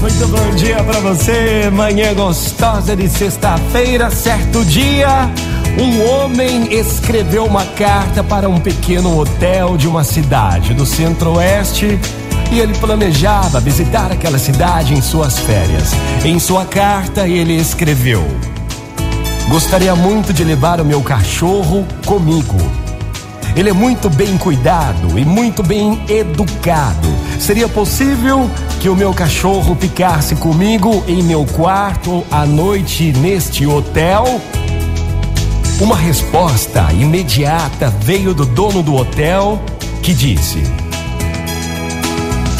Muito bom dia pra você, manhã gostosa de sexta-feira, certo dia. Um homem escreveu uma carta para um pequeno hotel de uma cidade do centro-oeste e ele planejava visitar aquela cidade em suas férias. Em sua carta, ele escreveu: Gostaria muito de levar o meu cachorro comigo. Ele é muito bem cuidado e muito bem educado. Seria possível que o meu cachorro ficasse comigo em meu quarto à noite neste hotel? Uma resposta imediata veio do dono do hotel que disse: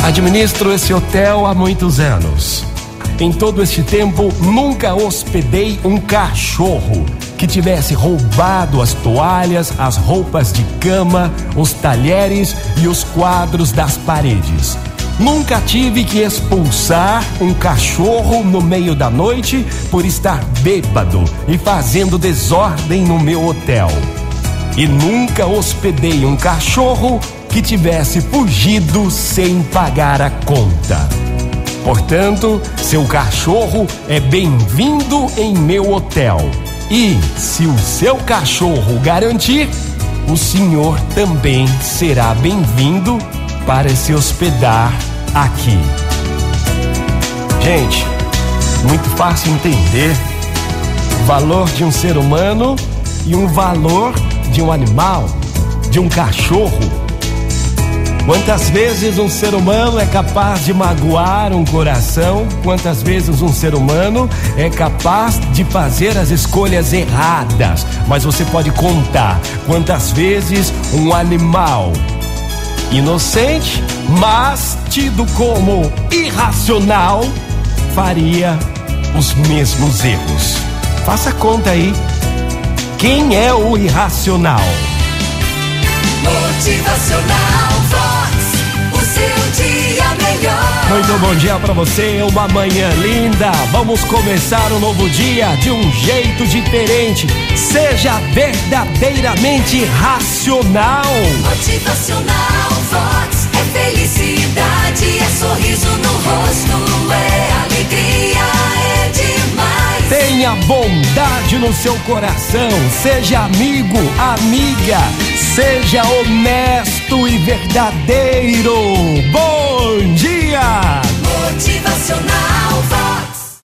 Administro esse hotel há muitos anos. Em todo este tempo, nunca hospedei um cachorro que tivesse roubado as toalhas, as roupas de cama, os talheres e os quadros das paredes. Nunca tive que expulsar um cachorro no meio da noite por estar bêbado e fazendo desordem no meu hotel. E nunca hospedei um cachorro que tivesse fugido sem pagar a conta. Portanto, seu cachorro é bem-vindo em meu hotel. E, se o seu cachorro garantir, o senhor também será bem-vindo para se hospedar aqui. Gente, muito fácil entender o valor de um ser humano e um valor de um animal, de um cachorro. Quantas vezes um ser humano é capaz de magoar um coração? Quantas vezes um ser humano é capaz de fazer as escolhas erradas? Mas você pode contar quantas vezes um animal inocente, mas tido como irracional, faria os mesmos erros. Faça conta aí. Quem é o irracional? Motivacional Vox. O seu dia melhor. Muito bom dia pra você, uma manhã linda. Vamos começar um novo dia de um jeito diferente. Seja verdadeiramente racional. Motivacional Vox. É felicidade, é sorriso no rosto, é alegria, é demais. Tenha bondade no seu coração. Seja amigo, amiga. Seja honesto e verdadeiro.